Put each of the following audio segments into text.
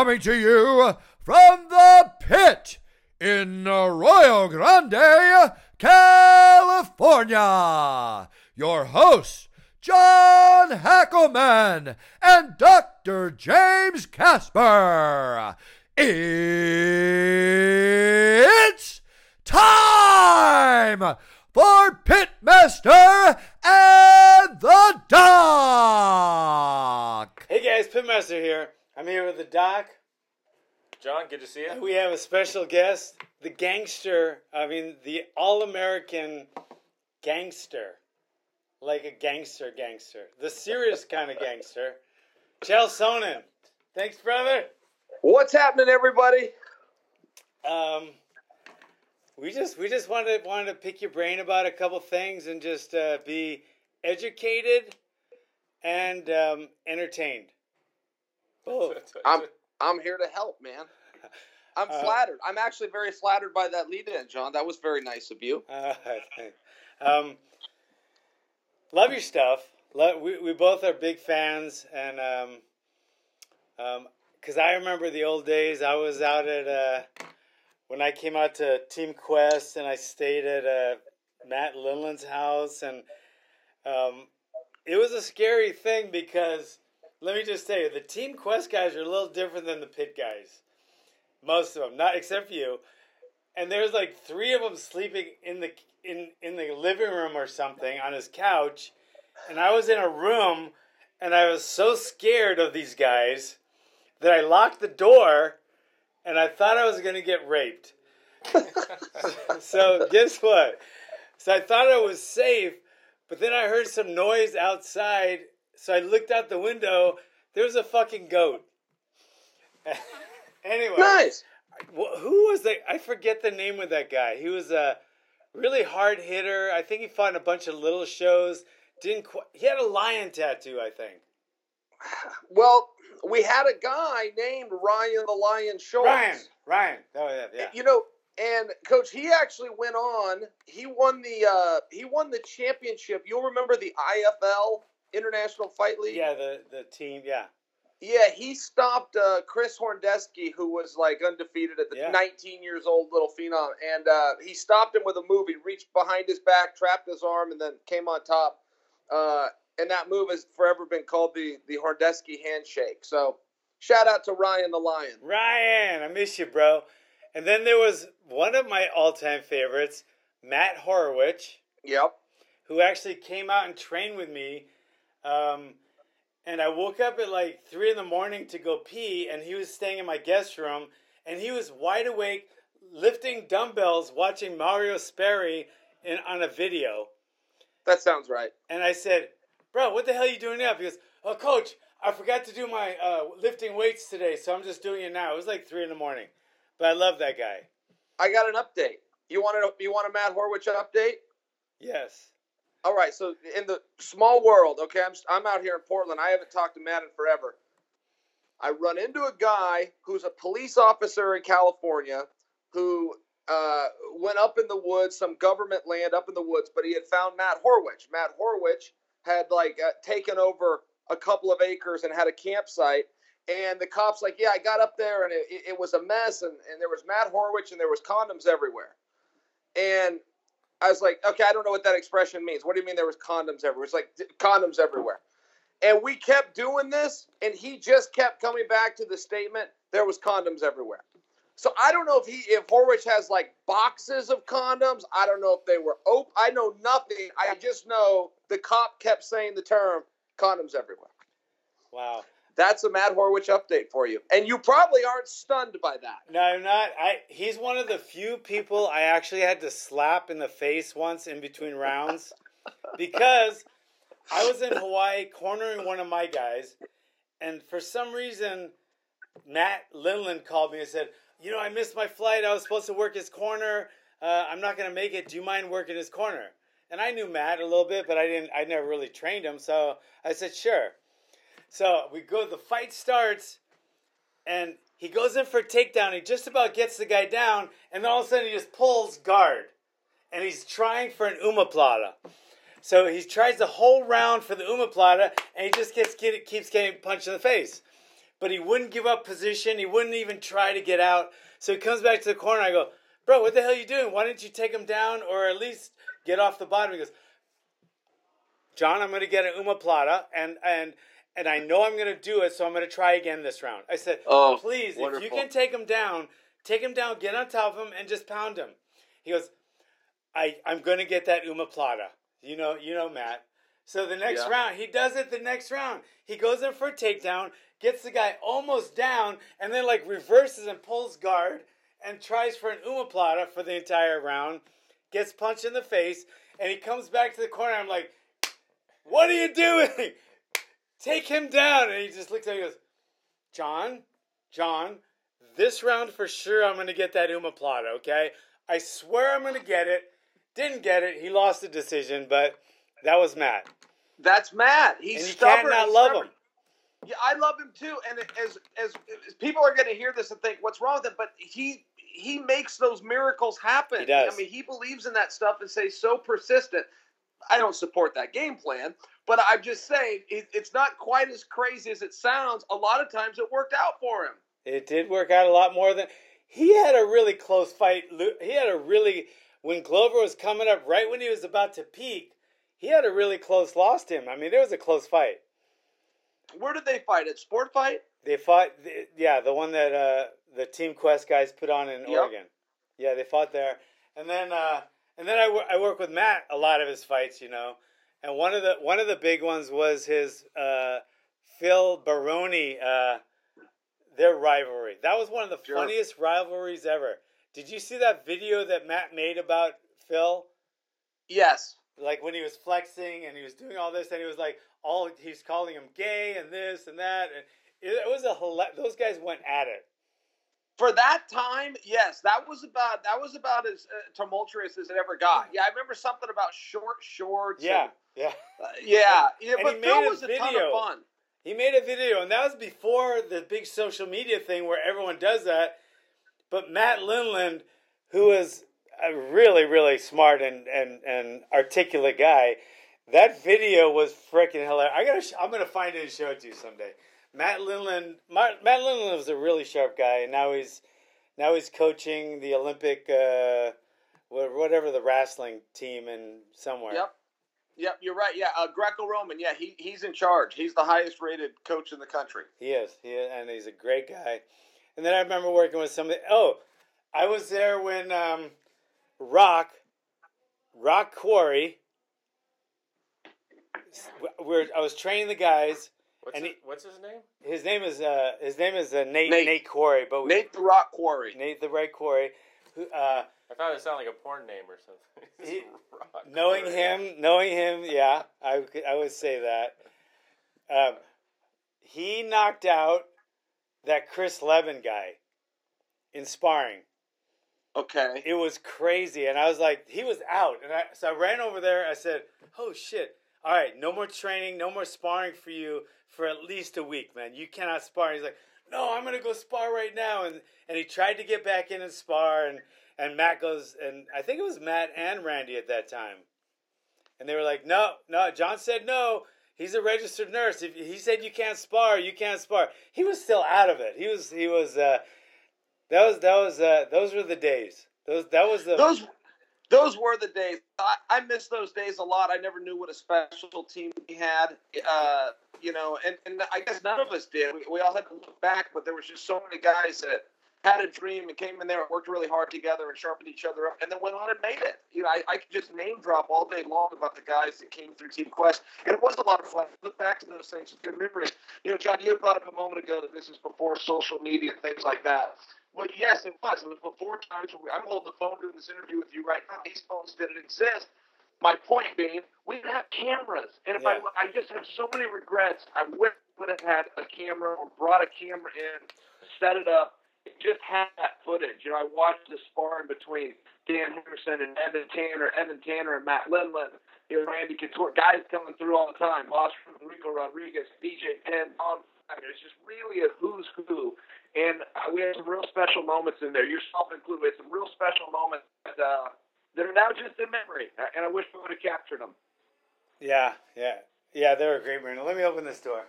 coming to you from the pit in Arroyo Grande, California. Your hosts, John Hackleman and Dr. James Casper. It's time for Pitmaster and the Doc. Hey guys, Pitmaster here. I'm here with the Doc. John, good to see you. We have a special guest, the gangster. I mean, the all-American gangster, like a gangster, gangster, the serious kind of gangster, Chael Sonnen. Thanks, brother. What's happening, everybody? Um, we just we just wanted wanted to pick your brain about a couple things and just uh, be educated and um, entertained. Both. I'm I'm here to help, man. I'm Uh, flattered. I'm actually very flattered by that lead in, John. That was very nice of you. Uh, um, love your stuff. Love, we, we both are big fans, and um, um 'cause I remember the old days. I was out at uh, when I came out to Team Quest, and I stayed at uh, Matt Lindland's house, and um, it was a scary thing because let me just you, the Team Quest guys are a little different than the Pit guys. Most of them, not except for you. And there's like three of them sleeping in the in in the living room or something on his couch. And i was in a room and i was so scared of these guys that i locked the door and i thought i was going to get raped. So guess what? So i thought i was safe but then i heard some noise outside so i looked out the window there was a fucking goat anyway Nice. Who was that? I forget the name of that guy. He was a really hard hitter. I think he fought in a bunch of little shows. Didn't quite, he had a lion tattoo? I think Well, we had a guy named Ryan the Lion Schultz. Ryan. Ryan. Oh yeah, yeah. You know, and coach, he actually went on. He won the uh, he won the championship. You'll remember the IFL International Fight League. Yeah, the the team. Yeah, Yeah, he stopped uh, Chris Horodecki, who was like undefeated at the Yeah. 19 years old little phenom, and uh, he stopped him with a move. He reached behind his back, trapped his arm, and then came on top. Uh, and that move has forever been called the the Horodecki handshake. So shout out to Ryan the Lion. Ryan. I miss you, bro. And then there was one of my all-time favorites, Matt Horwich. Yep. who actually came out and trained with me. Um, and I woke up at like three in the morning to go pee, and he was staying in my guest room, and he was wide awake, lifting dumbbells, watching Mario Sperry in, on a video. That sounds right. And I said, "Bro, what the hell are you doing up?" He goes, "Oh, coach, I forgot to do my uh, lifting weights today, so I'm just doing it now." It was like three in the morning, but I love that guy. I got an update. You want a you want a Matt Horwich update? Yes. All right. So in the small world, okay, I'm I'm out here in Portland. I haven't talked to Matt in forever. I run into a guy who's a police officer in California who uh, went up in the woods, some government land up in the woods, but he had found Matt Horwich. Matt Horwich had like uh, taken over a couple of acres and had a campsite. And the cops like, yeah, I got up there and it, it, was a mess, and, and there was Matt Horwich and there was condoms everywhere. And I was like, okay, I don't know what that expression means. What do you mean there was condoms everywhere? It's like condoms everywhere. And we kept doing this, and he just kept coming back to the statement there was condoms everywhere. So I don't know if he if Horwich has like boxes of condoms. I don't know if they were open. I know nothing. I just know the cop kept saying the term condoms everywhere. Wow. That's a Matt Horwich update for you. And you probably aren't stunned by that. No, I'm not. I he's one of the few people I actually had to slap in the face once in between rounds because I was in Hawaii cornering one of my guys, and for some reason, Matt Lindland called me and said, "You know, I missed my flight. I was supposed to work his corner. Uh, I'm not going to make it. Do you mind working his corner?" And I knew Matt a little bit, but I didn't. I never really trained him, so I said, "Sure." So we go. The fight starts, and he goes in for a takedown. He just about gets the guy down, and then all of a sudden he just pulls guard, and he's trying for an omoplata. So he tries the whole round for the omoplata, and he just gets get, keeps getting punched in the face. but he wouldn't give up position. He wouldn't even try to get out. So he comes back to the corner. I go, bro, what the hell are you doing? Why didn't you take him down or at least get off the bottom? He goes, John, I'm going to get an umaplata, and and and I know I'm going to do it, so I'm going to try again this round. I said, Oh, please, if you can take him down, take him down, get on top of him, and just pound him. He goes, I I'm going to get that omoplata. You know, you know, Matt. So the next Yeah. round, he does it. The next round, he goes in for a takedown, gets the guy almost down, and then like reverses and pulls guard and tries for an omoplata for the entire round. Gets punched in the face, and he comes back to the corner. I'm like, "What are you doing? Take him down!" And he just looks at me and goes, "John, John, this round for sure, I'm gonna get that omoplata. Okay, I swear I'm gonna get it. Didn't get it. He lost the decision, but that was Matt. That's Matt. He's and you stubborn. He's love stubborn. him. Yeah, I love him too. And as as, as people are going to hear this and think, "What's wrong with him?" But he he makes those miracles happen. He does. I mean, he believes in that stuff and stays so persistent. I don't support that game plan, but I'm just saying it, it's not quite as crazy as it sounds. A lot of times it worked out for him. It did work out a lot more than he had a really close fight. He had a really when Glover was coming up right when he was about to peak. He had a really close loss to him. I mean, it was a close fight. Where did they fight? At Sport Fight? They fought, yeah, the one that uh, the Team Quest guys put on in Yep. Oregon. Yeah, they fought there, and then uh, and then I, work with Matt a lot of his fights, you know, and one of the one of the big ones was his uh, Phil Baroni, uh, their rivalry. That was one of the Sure. funniest rivalries ever. Did you see that video that Matt made about Phil? Yes. like when he was flexing and he was doing all this and he was like all he's calling him gay and this and that and it, it was a those guys went at it For that time, yes, that was about that was about as uh, tumultuous as it ever got. Yeah, I remember something about short shorts. yeah and- yeah uh, yeah, yeah. And But Phil made a was a ton of fun. he made a video and that was before the big social media thing where everyone does that but matt lindland who is a really really smart and and, and articulate guy that video was freaking hilarious i gotta sh- i'm gonna find it and show it to you someday matt lindland Mar- matt lindland was a really sharp guy and now he's now he's coaching the olympic uh whatever the wrestling team in somewhere Yep. Yep, you're right. Yeah, uh, Greco-Roman. Yeah, he, he's in charge. He's the highest rated coach in the country. He is. He is, and he's a great guy. And then I remember working with somebody. Oh, I was there when um, Rock, Rock Quarry. We're, I was training the guys. What's, And his, he- what's his name? His name is uh, his name is uh, Nate, Nate. Nate Quarry, but we, Nate the Rock Quarry. Nate the Right Quarry. Who, uh, I thought it sounded like a porn name or something. He- Rock knowing Quarry. him, knowing him, yeah, I I would say that. Um, he knocked out that Chris Leben guy in sparring. Okay. It was crazy, and I was like, he was out, and I so I ran over there. I said, "Oh shit! All right, no more training, no more sparring for you for at least a week, man. You cannot spar." He's like, "No, I'm gonna go spar right now," and and he tried to get back in and spar, and and Matt goes, and I think it was Matt and Randy at that time, and they were like, "No, no." John said no. He's a registered nurse. If he said you can't spar, you can't spar. He was still out of it. He was he was. Uh, that was that was uh, those were the days. Those that was the Those those were the days. I, I miss those days a lot. I never knew what a special team we had. Uh, you know, and, and I guess none of us did. We, we all had to look back, but there was just so many guys that had a dream and came in there and worked really hard together and sharpened each other up, and then went on and made it. You know, I, I could just name drop all day long about the guys that came through Team Quest, and it was a lot of fun. Look back to those things with good memories. You know, John, you brought up a moment ago that this is before social media and things like that. Well, yes, it was. It was before times I'm holding the phone doing this interview with you right now. These phones didn't exist. My point being, we didn't have cameras, and if Yeah. I, I just have so many regrets. I wish I would have had a camera or brought a camera in, set it up, and just had that footage. You know, I watched the sparring between Dan Henderson and Evan Tanner, Evan Tanner and Matt Lindland. You know, Randy Couture, guys coming through all the time. Oscar Ricco Rodriguez, BJ Penn, Don. Flatter. It's just really a who's who. And uh, we had some real special moments in there, yourself included. We had some real special moments that, uh, that are now just in memory, Uh, and I wish we would have captured them. yeah yeah yeah. They were a great marine. Let me open this door.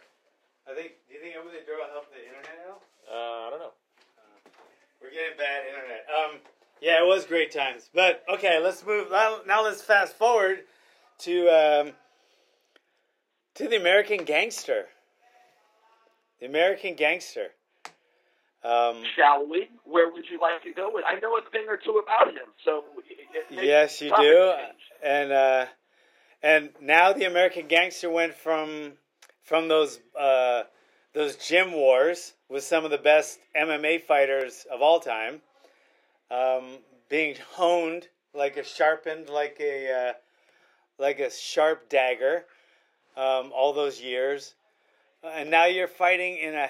I think. Do you think Emily Duro help the internet out? Uh, I don't know. We're getting bad internet. Um, yeah, it was great times. But okay, let's move. Now, now let's fast forward to um, to the American Gangster. The American Gangster. Um, Shall we? Where would you like to go with? I know a thing or two about him, so yes, you do. change. And uh, and now the American Gangster went from from those uh, those gym wars with some of the best MMA fighters of all time, um, being honed like a sharpened like a uh, like a sharp dagger, um, all those years, and now you're fighting in a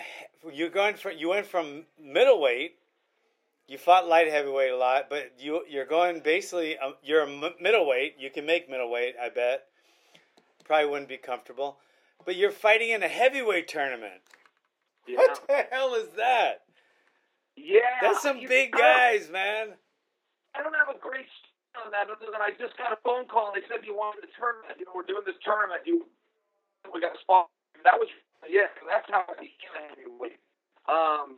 you're going from you went from middleweight. You fought light heavyweight a lot, but you you're going basically um, you're a middleweight. You can make middleweight, I bet. Probably wouldn't be comfortable, but you're fighting in a heavyweight tournament. Yeah. What the hell is that? Yeah, That's some you- big guys, man. I don't have a great story on that other than I just got a phone call. They said you wanted a tournament. You know, we're doing this tournament. You, we got a spot. That was yeah. That's how I became a heavyweight. Um,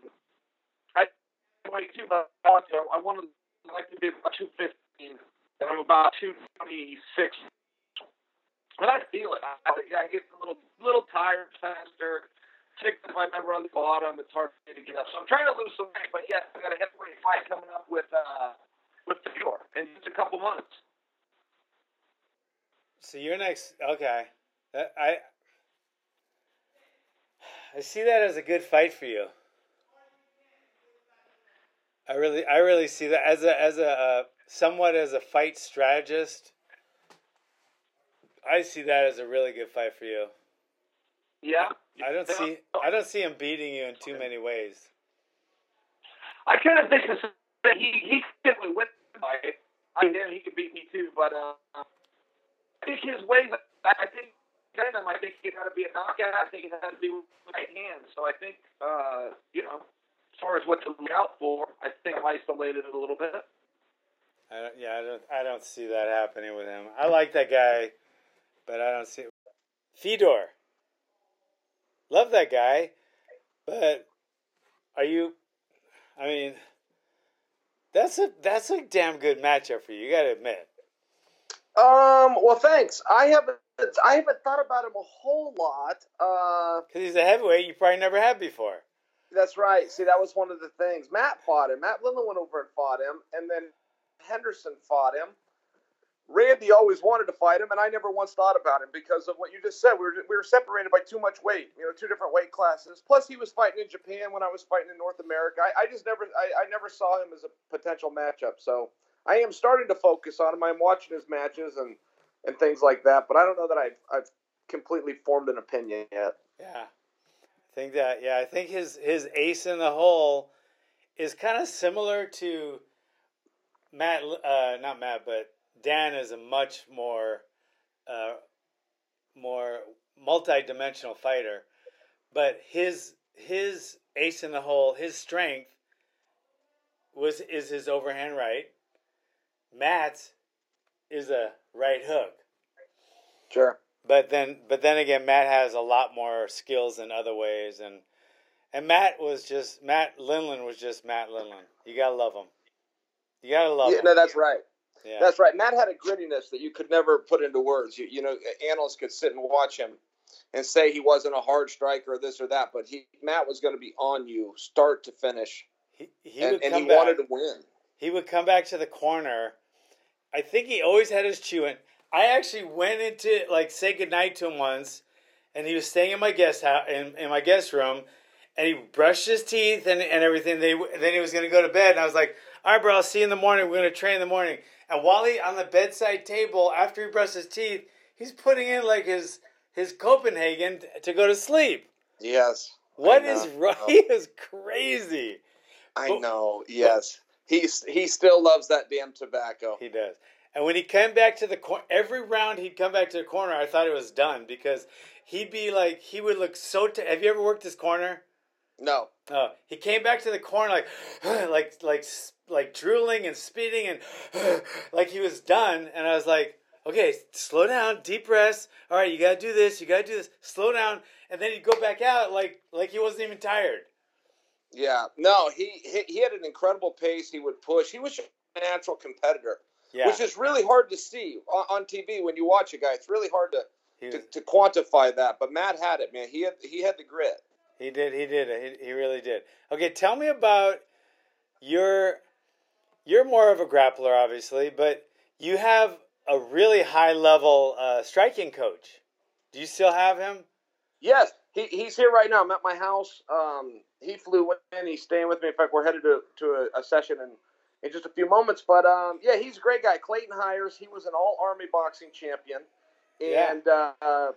I weigh two, but I want to. Like to be about two fifteen, and I'm about two twenty six. And I feel it. I, I get a little little tired faster. Ticked if I remember on the bottom. It's hard for me to get up. So I'm trying to lose some weight, but yes, I got a heavyweight fight coming up with uh with Fedor in just a couple months. So you're next. Okay, That- I I see that as a good fight for you. I really, I really see that as a as a uh, somewhat as a fight strategist. I see that as a really good fight for you. Yeah. I don't see, I don't see him beating you in too many ways. I kind of think this, that he he definitely by it. I mean, he could beat me too, but uh, I think his ways. I think I think it had to be a knockout. I think it had to be with right hand. So I think uh, you know, as far as what to look out for, I think I isolated it a little bit. I don't, yeah, I don't, I don't see that happening with him. I like that guy, but I don't see it. Fedor. Love that guy, but are you? I mean, that's a that's a damn good matchup for you. You got to admit. Um. Well, thanks. I haven't. I haven't thought about him a whole lot. Uh. Because he's a heavyweight you probably never had before. That's right. See, that was one of the things. Matt fought him. Matt Lindland went over and fought him, and then Henderson fought him. Randy always wanted to fight him, and I never once thought about him because of what you just said. We were we were separated by too much weight. You know, two different weight classes. Plus, he was fighting in Japan when I was fighting in North America. I, I just never I, I never saw him as a potential matchup. So I am starting to focus on him. I'm watching his matches and and things like that. But I don't know that I've I've completely formed an opinion yet. Yeah, I think that. Yeah, I think his his ace in the hole is kind of similar to Matt. Uh, not Matt, but Dan is a much more, uh, more multi-dimensional fighter. But his his ace in the hole, his strength was is his overhand right. Matt's is a right hook. Sure. But then, but then again, Matt has a lot more skills in other ways, and and Matt was just Matt Lindland was just Matt Lindland. You gotta love him. You gotta love Yeah, him. no, that's right. yeah. That's right. Matt had a grittiness that you could never put into words. You, you know, analysts could sit and watch him and say he wasn't a hard striker or this or that, but he Matt was going to be on you start to finish, he he and, would and he back. wanted to win. he would come back to the corner. I think he always had his chewing. I actually went into like say goodnight to him once, and he was staying in my guest house in, in my guest room, and he brushed his teeth and, and everything. They then he was gonna go to bed, and I was like, "All right, bro, I'll see you in the morning. We're gonna train in the morning." And while he on the bedside table after he brushed his teeth, he's putting in like his his Copenhagen to go to sleep. Yes. What is I is know. right? He is crazy. I But- know. Yes. He's he still loves that damn tobacco. He does. And when he came back to the corner, every round he'd come back to the corner, I thought it was done because he'd be like, he would look so. T- Have you ever worked this corner? No. Oh, he came back to the corner like, like, like, like drooling and spitting and like he was done. And I was like, okay, slow down, deep breaths. All right, you gotta do this, you gotta do this. Slow down, and then he'd go back out like like he wasn't even tired. Yeah, no, he, he he had an incredible pace. He would push. He was a natural competitor, Yeah, which is really hard to see on, on TV when you watch a guy. It's really hard to, to to quantify that. But Matt had it, man. He had he had the grit. he did, he did, he, he really did. Okay, tell me about your. You're more of a grappler, obviously, but you have a really high level uh, striking coach. Do you still have him? Yes, he, he's here right now. I'm at my house. Um, he flew in. He's staying with me. In fact, we're headed to, to a, a session in, in just a few moments. But um, yeah, he's a great guy. Clayton Hires. He was an all Army boxing champion. Yeah. And uh,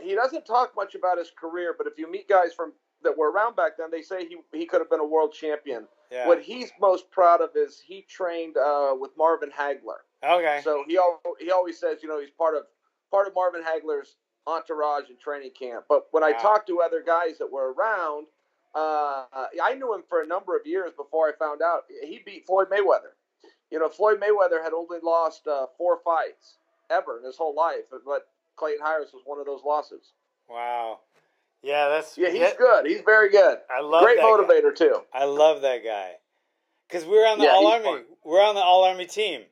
he doesn't talk much about his career, but if you meet guys from that were around back then, they say he, he could have been a world champion. Yeah. What he's most proud of is he trained uh, with Marvin Hagler. Okay. So he al- he always says, you know, he's part of part of Marvin Hagler's entourage and training camp. But when I talked to other guys that were around, uh, I knew him for a number of years before I found out he beat Floyd Mayweather. You know, Floyd Mayweather had only lost uh, four fights ever in his whole life, but Clayton Hires was one of those losses. Wow. Yeah, that's Yeah, he's good. He's very good. I love Great that guy. motivator too. I love that guy. Cause we were on the Yeah, all army. fun. We're on the all army team,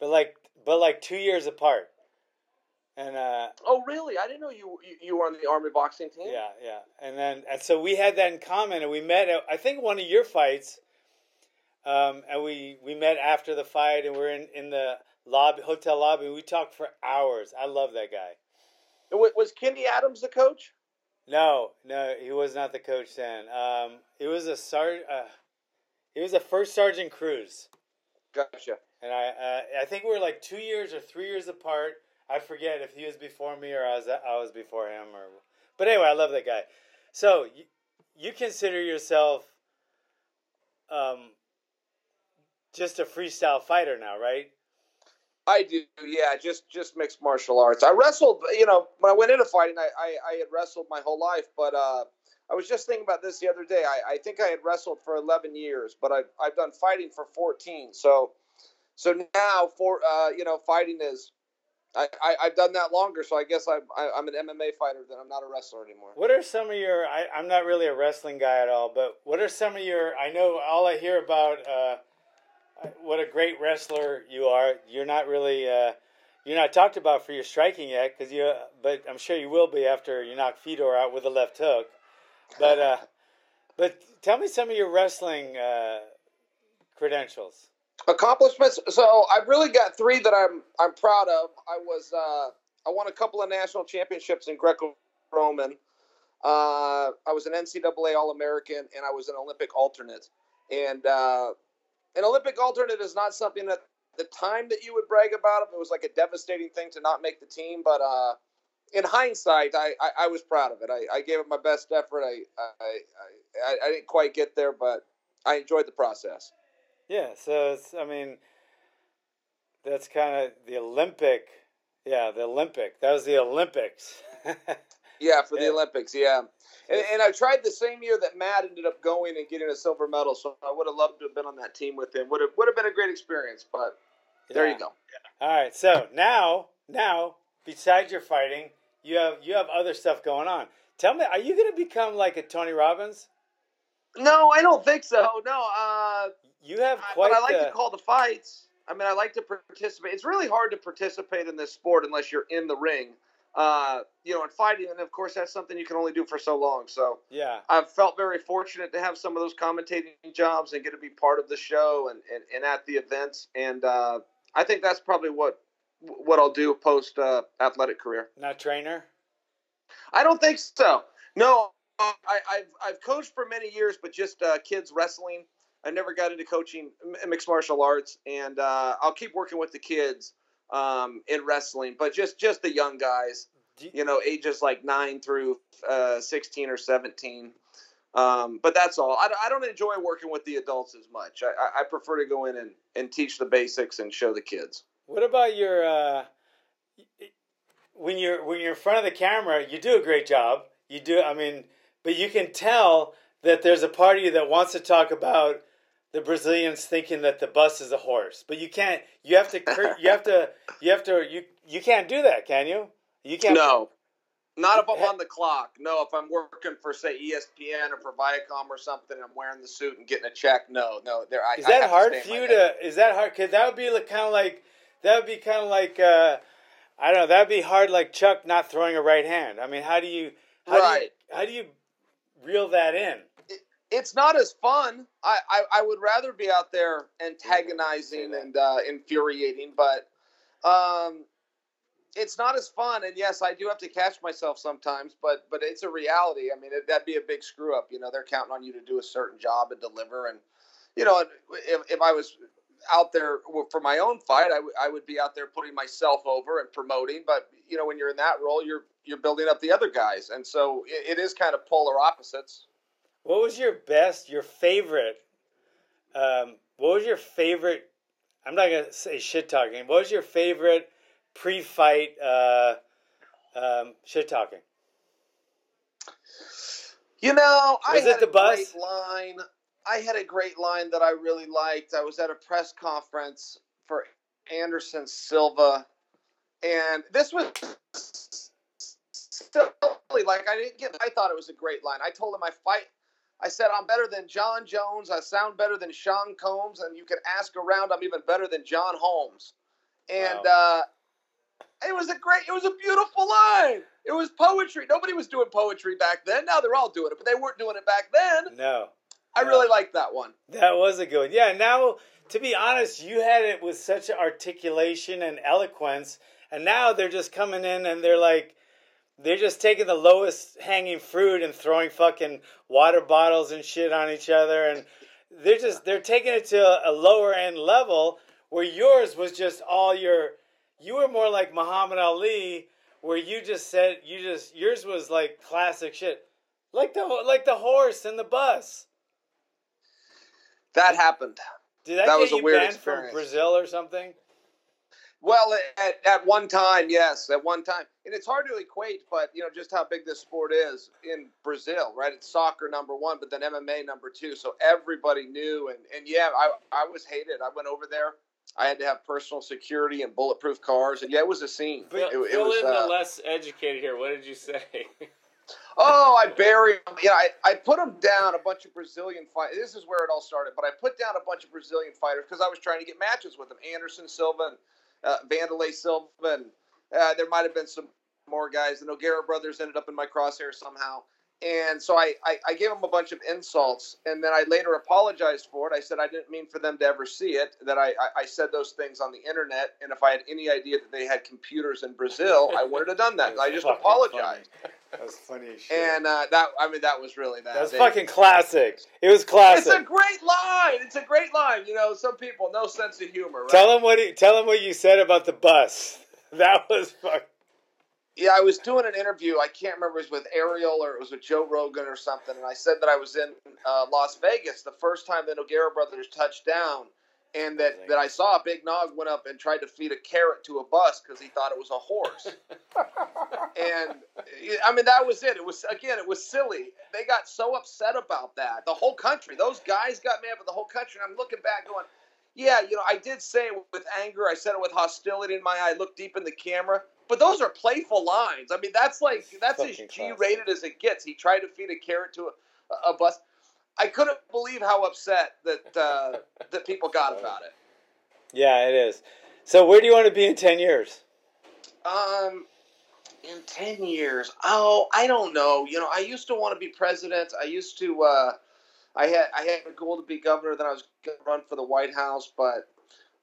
but like, but like two years apart. And uh, Oh, really? I didn't know you you, you were on the Army boxing team. yeah, yeah. And then and so we had that in common, and we met. At, I think one of your fights. Um, and we we met after the fight, and we're in in the lobby hotel lobby. And we talked for hours. I love that guy. And Was Kenny Adams the coach? No, no, he was not the coach then. Um, it was a sar. Uh, he was a first sergeant Cruz. Gotcha. And I, uh, I think we were like two years or three years apart. I forget if he was before me or I was, I was before him. Or, but anyway, I love that guy. So you, you consider yourself, um, just a freestyle fighter now, right? I do, yeah, just just mixed martial arts. I wrestled, you know, when I went into fighting, I, I, I had wrestled my whole life, but uh, I was just thinking about this the other day. I, I think I had wrestled for 11 years, but I've, I've done fighting for 14. So so now, for uh, you know, fighting is, I, I, I've done that longer, so I guess I'm, I, I'm an MMA fighter, then I'm not a wrestler anymore. What are some of your? I, I'm not really a wrestling guy at all, but what are some of your? I know all I hear about. Uh, what a great wrestler you are. You're not really. Uh, you're not talked about for your striking yet, because you. But I'm sure you will be after you knock Fedor out with a left hook. But uh, but tell me some of your wrestling uh, credentials. Accomplishments. So I've really got three that I'm I'm proud of. I was uh, I won a couple of national championships in Greco-Roman. Uh, I was an NCAA All American, and I was an Olympic alternate. And uh, an Olympic alternate is not something that the time that you would brag about it, it was like a devastating thing to not make the team. But uh, in hindsight, I, I, I was proud of it. I, I gave it my best effort. I I, I I didn't quite get there, but I enjoyed the process. Yeah, so it's. I mean, that's kind of the Olympic. Yeah, the Olympic. That was the Olympics. Yeah, for the Yeah. Olympics. Yeah, and, and I tried the same year that Matt ended up going and getting a silver medal. So I would have loved to have been on that team with him. Would have would have been a great experience. But there you go. All right. So now, now, besides your fighting, you have you have other stuff going on. Tell me, are you going to become like a Tony Robbins? No, I don't think so. No, uh, You have quite but I like the, to call the fights. I mean, I like to participate. It's really hard to participate in this sport unless you're in the ring. Uh, you know, and fighting, and of course, that's something you can only do for so long. So yeah, I've felt very fortunate to have some of those commentating jobs and get to be part of the show and, and, and at the events. And uh, I think that's probably what what I'll do post uh, athletic career. not trainer. I don't think so. No, I, I've I've coached for many years, but just uh, kids wrestling. I never got into coaching mixed martial arts, and uh, I'll keep working with the kids um, in wrestling, but just just the young guys you, know, ages like nine through uh, 16 or 17. Um, but that's all. I, don't- I don't enjoy working with the adults as much. I, I- I prefer to go in and, and teach the basics and show the kids. what about your? Uh, when you're when you're in front of the camera, you do a great job. You do. I mean, but you can tell that there's a part of you that wants to talk about the Brazilians thinking that the bus is a horse, but you can't. You have to. You have to. You have to. You you can't do that, can you? You can't. No, not if I'm on the clock. No, if I'm working for say ESPN or for Viacom or something, and I'm wearing the suit and getting a check. No, no, there. I, Is that have hard for you to? Is that hard? Cause that would be like, kind of like that would be kind of like uh, I don't know. That'd be hard, like Chuck not throwing a right hand. I mean, how do you? How Right. Do you, how do you reel that in? It's not as fun. I, I, I would rather be out there antagonizing and uh, infuriating, but um, it's not as fun. And yes, I do have to catch myself sometimes, but but it's a reality. I mean, it, that'd be a big screw up. You know, they're counting on you to do a certain job and deliver. And you know, if if I was out there for my own fight, I, w- I would be out there putting myself over and promoting. But you know, when you're in that role, you're you're building up the other guys, and so it, it is kind of polar opposites. What was your best, your favorite? Um, what was your favorite? I'm not gonna say shit talking. What was your favorite pre-fight uh, um, shit talking? You know, I it had the bus? line. I had a great line that I really liked. I was at a press conference for Anderson Silva, and this was silly. Like I didn't get. I thought it was a great line. I told him I fight. I said I'm better than Jon Jones. I sound better than Sean Combs, and you can ask around. I'm even better than John Holmes. And uh, it was a great. It was a beautiful line. It was poetry. Nobody was doing poetry back then. Now they're all doing it, but they weren't doing it back then. No. I really liked that one. That was a good one. Yeah, now, to be honest, you had it with such articulation and eloquence, and now they're just coming in and they're like, they're just taking the lowest hanging fruit and throwing fucking water bottles and shit on each other, and they're just they're taking it to a, a lower end level where yours was just all your. You were more like Muhammad Ali, where you just said you just yours was like classic shit, like the like the horse and the bus. That happened. Did that, That get was a weird banned experience. from Brazil or something? Well, at, at one time, yes, at one time, and it's hard to equate, but you know just how big this sport is in Brazil, right? It's soccer number one, but then MMA number two, so everybody knew, and and yeah, I I was hated. I went over there. I had to have personal security and bulletproof cars, and yeah, it was a scene. It, it fill was, in uh, the less educated here. What did you say? Oh, I buried him. Yeah, I, I put him down a bunch of Brazilian fighters. This is where it all started. But I put down a bunch of Brazilian fighters because I was trying to get matches with them. Anderson Silva and uh, Wanderlei Silva, and uh, there might have been some more guys. The Nogueira brothers ended up in my crosshair somehow. And so I, I, I gave them a bunch of insults, and then I later apologized for it. I said I didn't mean for them to ever see it, that I, I, I said those things on the internet, and if I had any idea that they had computers in Brazil, I wouldn't have done that. I just apologized. funny. That was funny as shit. And uh, that, I mean, that was really that. that was They- fucking classic. It was classic. It's a great line. It's a great line. You know, some people no sense of humor. Right? Tell him what he, tell him what you said about the bus. That was fuck. Yeah, I was doing an interview. I can't remember if it was with Ariel or it was with Joe Rogan or something, and I said that I was in uh, Las Vegas the first time the Nogueira brothers touched down, and that, that I saw a Big Nog went up and tried to feed a carrot to a bus because he thought it was a horse. and I mean, that was it. It was again, it was silly. They got so upset about that. The whole country, those guys got mad with the whole country. And I'm looking back, going, "Yeah, you know, I did say it with anger. I said it with hostility in my eye. I looked deep in the camera." But those are playful lines. I mean, that's like that's as G-rated as it gets. He tried to feed a carrot to a, a bus. I couldn't believe how upset that uh, that people got about it. Yeah, it is. So where do you want to be in ten years? Um, in ten years, oh, I don't know. You know, I used to want to be president. I used to. Uh, I had I had a goal to be governor. Then I was going to run for the White House, but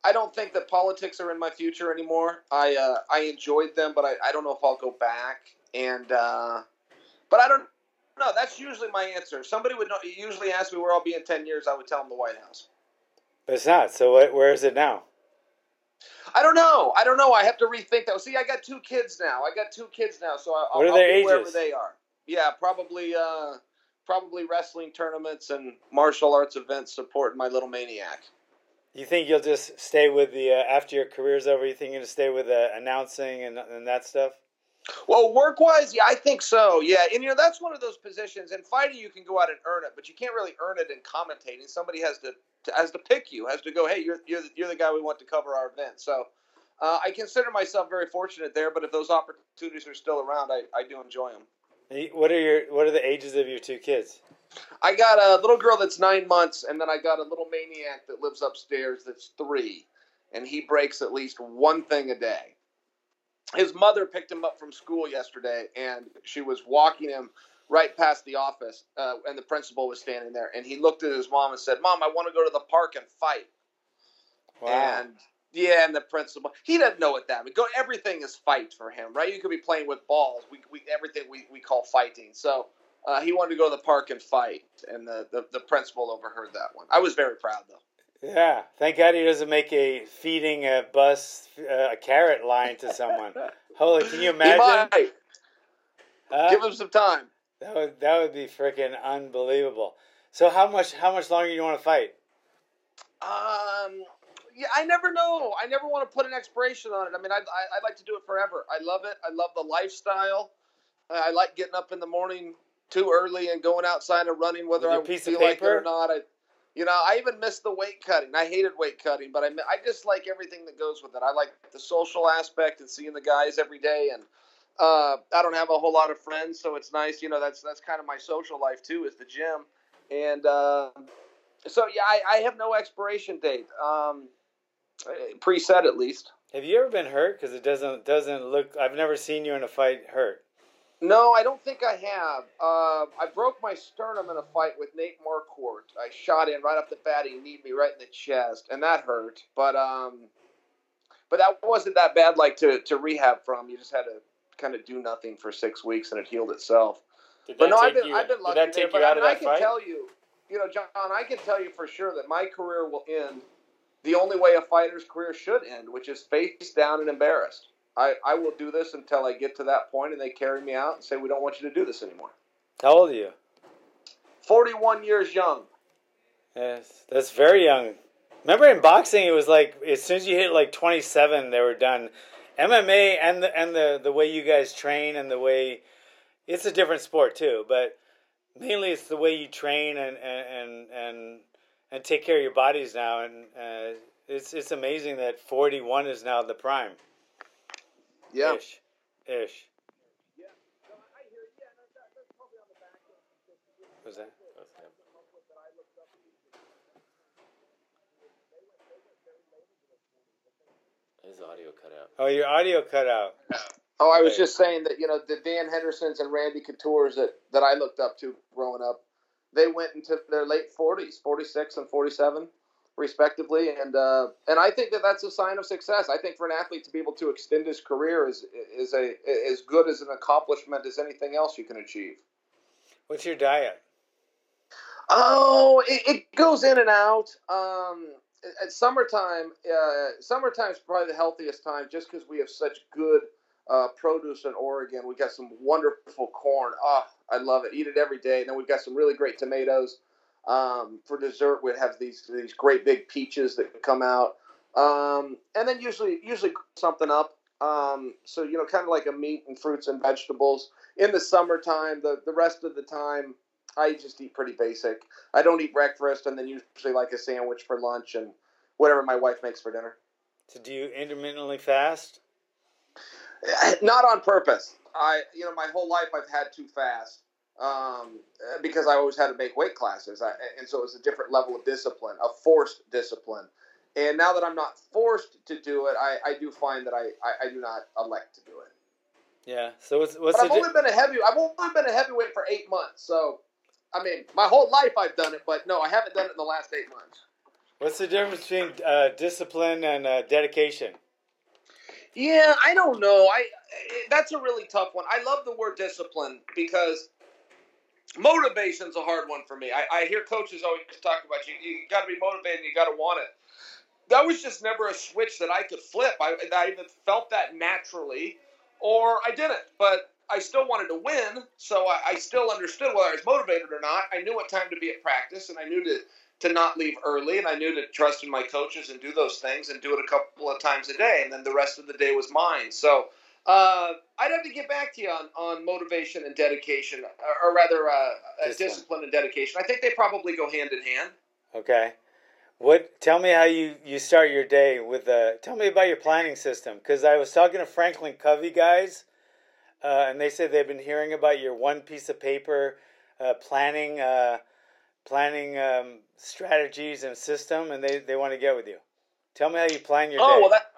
I don't think that politics are in my future anymore. I uh, I enjoyed them, but I, I don't know if I'll go back. And uh, but I don't. No, that's usually my answer. Somebody would know, usually ask me where I'll be in ten years. I would tell them the White House. But it's not. So what, where is it now? I don't know. I don't know. I have to rethink that. See, I got two kids now. I got two kids now, so I'll, What are I'll their be wherever they are. Yeah, probably, uh, probably wrestling tournaments and martial arts events supporting my little maniac. You think you'll just stay with the uh, after your career's over? You think you'll stay with the announcing and and that stuff? Well, work wise, yeah, I think so. Yeah, and you know that's one of those positions. In fighting, you can go out and earn it, but you can't really earn it in commentating. Somebody has to, to has to pick you, has to go, hey, you're you're the, you're the guy we want to cover our event. So. Uh, I consider myself very fortunate there, but if those opportunities are still around, I, I do enjoy them. What are your What are the ages of your two kids? I got a little girl that's nine months, and then I got a little maniac that lives upstairs that's three, and he breaks at least one thing a day. His mother picked him up from school yesterday, and she was walking him right past the office, uh, and the principal was standing there, and he looked at his mom and said, "Mom, I want to go to the park and fight." wow. And yeah, and the principal, he doesn't know what that means. Go, everything is fight for him, right? You could be playing with balls. We, we everything we, we call fighting. So uh, he wanted to go to the park and fight, and the, the, the principal overheard that one. I was very proud though. Yeah, thank God he doesn't make a feeding a bus uh, a carrot line to someone. Holy, can you imagine? Huh? give him some time. That would that would be freaking unbelievable. So how much how much longer do you want to fight? Um, yeah, I never know. I never want to put an expiration on it. I mean, I, I I like to do it forever. I love it. I love the lifestyle. Uh, I like getting up in the morning too early and going outside and running, whether I your piece of feel like it or not. I, you know, I even missed the weight cutting. I hated weight cutting, but I I just like everything that goes with it. I like the social aspect and seeing the guys every day and. Uh, I don't have a whole lot of friends, so it's nice. You know, that's that's kind of my social life too, is the gym, and uh, so yeah, I, I have no expiration date, um, preset at least. Have you ever been hurt? Because it doesn't doesn't look. I've never seen you in a fight hurt. No, I don't think I have. Uh, I broke my sternum in a fight with Nate Marquardt. I shot in right off the bat. He kneed me right in the chest, and that hurt. But um, but that wasn't that bad. Like to to rehab from. You just had to kind of do nothing for six weeks, and it healed itself. Did But that no, take I've been you? I've been did that take But you I, out mean, of I can fight? tell you, you know, John, I can tell you for sure that my career will end the only way a fighter's career should end, which is face down and embarrassed. I, I will do this until I get to that point and they carry me out and say, we don't want you to do this anymore. How old are you? 41 years young. Yes, that's very young. Remember in boxing, it was like as soon as you hit like twenty seven, they were done. MMA and the and the the way you guys train and the way it's a different sport too, but mainly it's the way you train and and and and, and take care of your bodies now. And uh, it's it's amazing that forty one is now the prime. Yeah. Ish. Ish. Was that? His audio cut out. Oh, your audio cut out. Oh, I was just saying that, you know, the Dan Hendersons and Randy Couture's that, that I looked up to growing up, they went into their late 40s, 46 and 47, respectively. And uh, and I think that that's a sign of success. I think for an athlete to be able to extend his career is, is a as good as an accomplishment as anything else you can achieve. What's your diet? Oh, it, it goes in and out. Um, at summertime, uh, is probably the healthiest time, just because we have such good uh, produce in Oregon. We got some wonderful corn. Oh, I love it. Eat it every day. And then we've got some really great tomatoes. Um, for dessert, we'd have these these great big peaches that come out. Um, and then usually usually something up. Um, so you know, kind of like a meat and fruits and vegetables. In the summertime, the the rest of the time, I just eat pretty basic. I don't eat breakfast, and then usually like a sandwich for lunch and whatever my wife makes for dinner. So do you intermittently fast? Not on purpose. I, you know, my whole life I've had to fast um, because I always had to make weight classes, I, and so it was a different level of discipline, a forced discipline. And now that I'm not forced to do it, I, I do find that I, I, I do not elect to do it. Yeah. So what's what's But I've di- only been a heavy. I've only been a heavyweight for eight months, so I mean, my whole life I've done it, but no, I haven't done it in the last eight months. what's the difference between uh, discipline and uh, dedication? Yeah, I don't know. I that's a really tough one. I love the word discipline because motivation's a hard one for me. I, I hear coaches always talk about you. You got to be motivated. You got to want it. That was just never a switch that I could flip. I, I even felt that naturally, or I didn't. But I still wanted to win, so I, I still understood whether I was motivated or not. I knew what time to be at practice, and I knew to to not leave early, and I knew to trust in my coaches and do those things and do it a couple of times a day, and then the rest of the day was mine. So Uh, I'd have to get back to you on, on motivation and dedication, or, or rather, uh, discipline. discipline and dedication. I think they probably go hand in hand. Okay. What? Tell me how you, you start your day with. Uh, tell me about your planning system, because I was talking to Franklin Covey guys, uh, and they said they've been hearing about your one piece of paper uh, planning uh, planning um, strategies and system, and they, they want to get with you. Tell me how you plan your oh, day. well, that.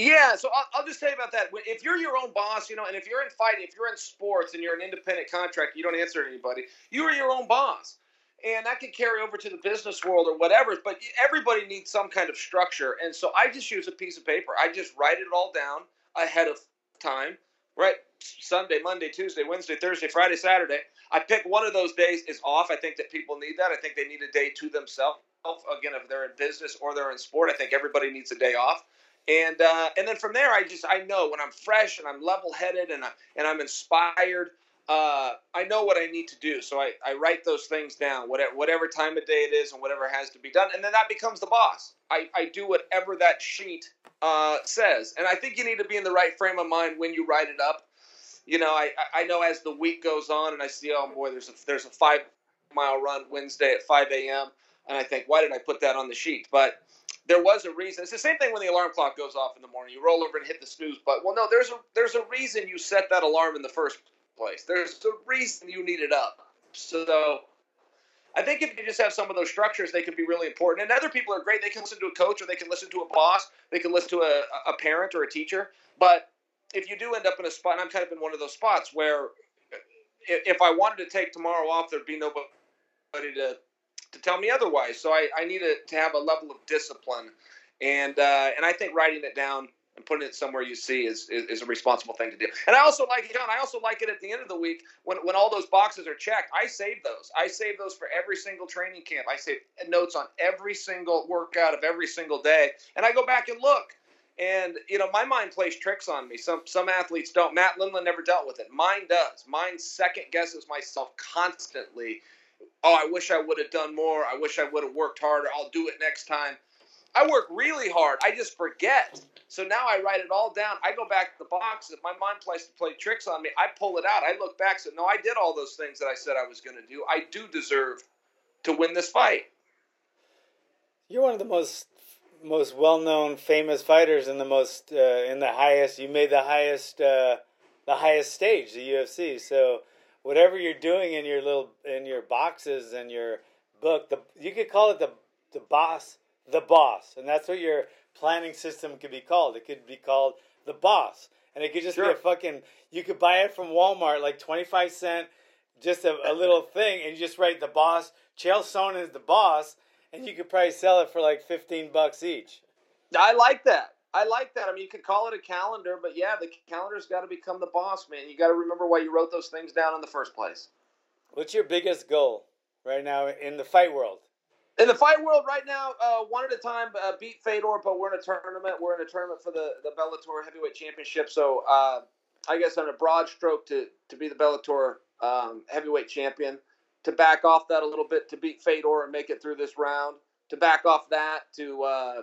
Yeah, so I'll, I'll, just tell you about that. If you're your own boss, you know, and if you're in fighting, if you're in sports and you're an independent contractor, you don't answer anybody. You are your own boss, and that could carry over to the business world or whatever. But everybody needs some kind of structure, and so I just use a piece of paper. I just write it all down ahead of time. Right, Sunday, Monday, Tuesday, Wednesday, Thursday, Friday, Saturday. I pick one of those days is off. I think that people need that. I think they need a day to themselves. Again, if they're in business or they're in sport, I think everybody needs a day off. And uh, and then from there, I just I know when I'm fresh and I'm level headed and I, and I'm inspired. Uh, I know what I need to do, so I, I write those things down, whatever, whatever time of day it is and whatever has to be done, and then that becomes the boss. I, I do whatever that sheet uh, says, and I think you need to be in the right frame of mind when you write it up you know, I, I know as the week goes on and I see, oh boy, there's a there's a five mile run Wednesday at 5 a.m. and I think, why did I put that on the sheet? But there was a reason. It's the same thing when the alarm clock goes off in the morning. You roll over and hit the snooze button. Well, no, there's a there's a reason you set that alarm in the first place. There's a reason you need it up. So I think if you just have some of those structures, they can be really important. And other people are great. They can listen to a coach or they can listen to a boss. They can listen to a, a parent or a teacher. But if you do end up in a spot, and I'm kind of in one of those spots where if I wanted to take tomorrow off, there'd be nobody to to tell me otherwise. So I, I need to, to have a level of discipline, and uh, and I think writing it down and putting it somewhere you see is, is, is a responsible thing to do. And I also like John. I also like it at the end of the week when when all those boxes are checked. I save those. I save those for every single training camp. I save notes on every single workout of every single day, and I go back and look and you know, my mind plays tricks on me. Some some athletes don't. Matt Lindland never dealt with it. Mine does. Mine second guesses myself constantly. Oh, I wish I would have done more. I wish I would have worked harder. I'll do it next time. I work really hard. I just forget. So now I write it all down. I go back to the box. If my mind plays to play tricks on me, I pull it out. I look back. Say, no, I did all those things that I said I was going to do. I do deserve to win this fight. You're one of the most most well-known famous fighters in the most uh, in the highest you made the highest uh, the highest stage the UFC so whatever you're doing in your little in your boxes and your book the you could call it the the boss the boss and that's what your planning system could be called it could be called the boss and it could just sure. be a fucking you could buy it from Walmart like 25 cent just a, a little thing and you just write the boss Chael Sonnen is the boss and you could probably sell it for like 15 bucks each. I like that. I like that. I mean, you could call it a calendar, but yeah, the calendar's got to become the boss, man. You got to remember why you wrote those things down in the first place. What's your biggest goal right now in the fight world? In the fight world right now, uh, one at a time, uh, beat Fedor, but we're in a tournament. We're in a tournament for the, the Bellator Heavyweight Championship. So uh, I guess on a broad stroke to, to be the Bellator um, Heavyweight Champion to back off that a little bit to beat Fedor and make it through this round, to back off that to uh,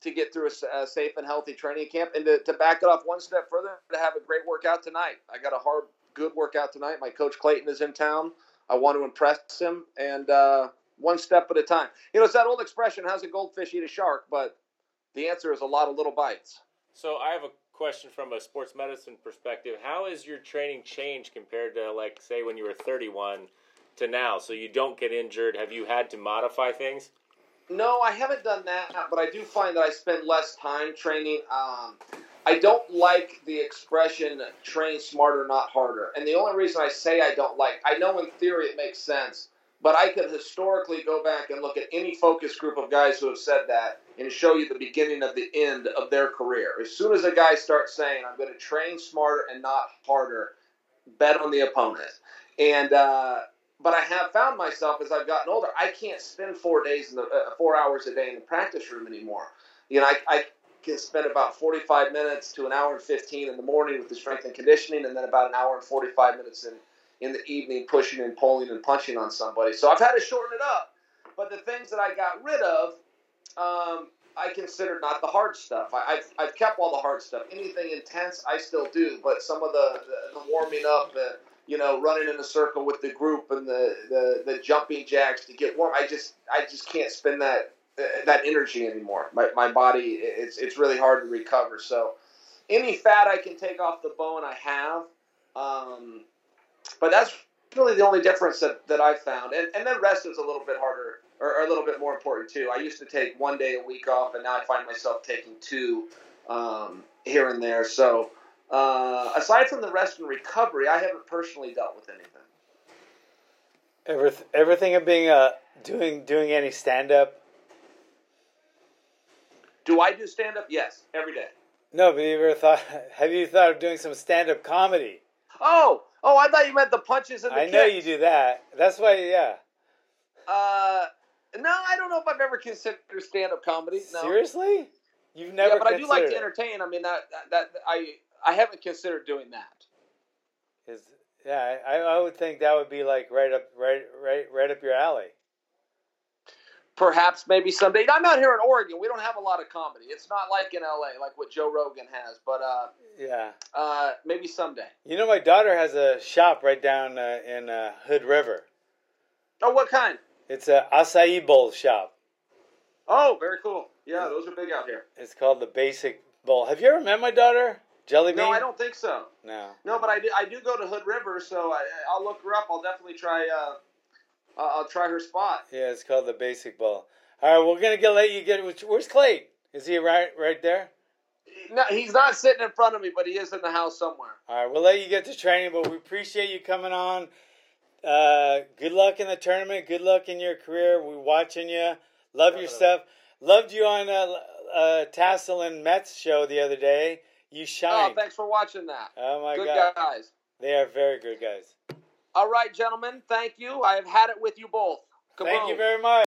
to get through a, a, safe and healthy training camp, and to, to back it off one step further to have a great workout tonight. I got a hard, good workout tonight. My coach Clayton is in town. I want to impress him, and uh, one step at a time. You know, it's that old expression: "How's a goldfish eat a shark?" But the answer is a lot of little bites. So I have a question from a sports medicine perspective. How has your training changed compared to, like, say, when you were 31? to now, so you don't get injured? Have you had to modify things? No, I haven't done that, but I do find that I spend less time training. Um, I don't like the expression "train smarter, not harder," and the only reason I say I don't like, I know in theory it makes sense, but I could historically go back and look at any focus group of guys who have said that and show you the beginning of the end of their career. As soon as a guy starts saying, "I'm going to train smarter and not harder," bet on the opponent, and uh, but I have found myself as I've gotten older, I can't spend four days in the uh, four hours a day in the practice room anymore. You know, I, I can spend about 45 minutes to an hour and 15 in the morning with the strength and conditioning, and then about an hour and 45 minutes in in the evening pushing and pulling and punching on somebody. So I've had to shorten it up. But the things that I got rid of, um, I consider not the hard stuff. I, I've, I've kept all the hard stuff. Anything intense, I still do. But some of the, the, the warming up, the you know, running in a circle with the group and the, the, the jumping jacks to get warm, I just I just can't spend that uh, that energy anymore. My, my body, it's it's really hard to recover. So any fat I can take off the bone, I have. Um, but that's really the only difference that, that I found. And, and then rest is a little bit harder or, or, a little bit more important too. I used to take one day a week off, and now I find myself taking two um, here and there. So uh, aside from the rest and recovery, I haven't personally dealt with anything. Ever ever think of being uh doing doing any stand up? Do I do stand up? Yes, every day. No, but you ever thought? Have you thought of doing some stand up comedy? Oh, oh! I thought you meant the punches and the I kicks. know you do that. That's why, yeah. Uh, no, I don't know if I've ever considered stand up comedy. No. Seriously? You've never? yeah, but I do like to entertain. I mean, that, that that I I haven't considered doing that. Is yeah, I, I would think that would be like right up right right right up your alley. Perhaps maybe someday. I'm out here in Oregon. We don't have a lot of comedy. It's not like in LA, like what Joe Rogan has. But uh, Yeah. uh, maybe someday. You know, my daughter has a shop right down uh, in uh, Hood River. Oh, what kind? It's a acai bowl shop. Oh, very cool. Yeah, those are big out here. It's called the Basic Bowl. Have you ever met my daughter, Jelly Bean? No, I don't think so. No. No, but I do, I do go to Hood River, so I, I'll look her up. I'll definitely try. Uh, uh, I'll try her spot. Yeah, it's called the Basic ball. All right, we're gonna get let you get. Where's Clay? Is he right right there? No, he's not sitting in front of me, but he is in the house somewhere. All right, we'll let you get to training, but we appreciate you coming on. Uh, good luck in the tournament. Good luck in your career. We're watching you. Love your stuff. Loved you on uh, uh, Tassel and Mets show the other day. You oh, shine. Oh, thanks for watching that. Oh my God. Good god, guys. they are very good guys. All right, gentlemen. Thank you. I have had it with you both. Thank you very much.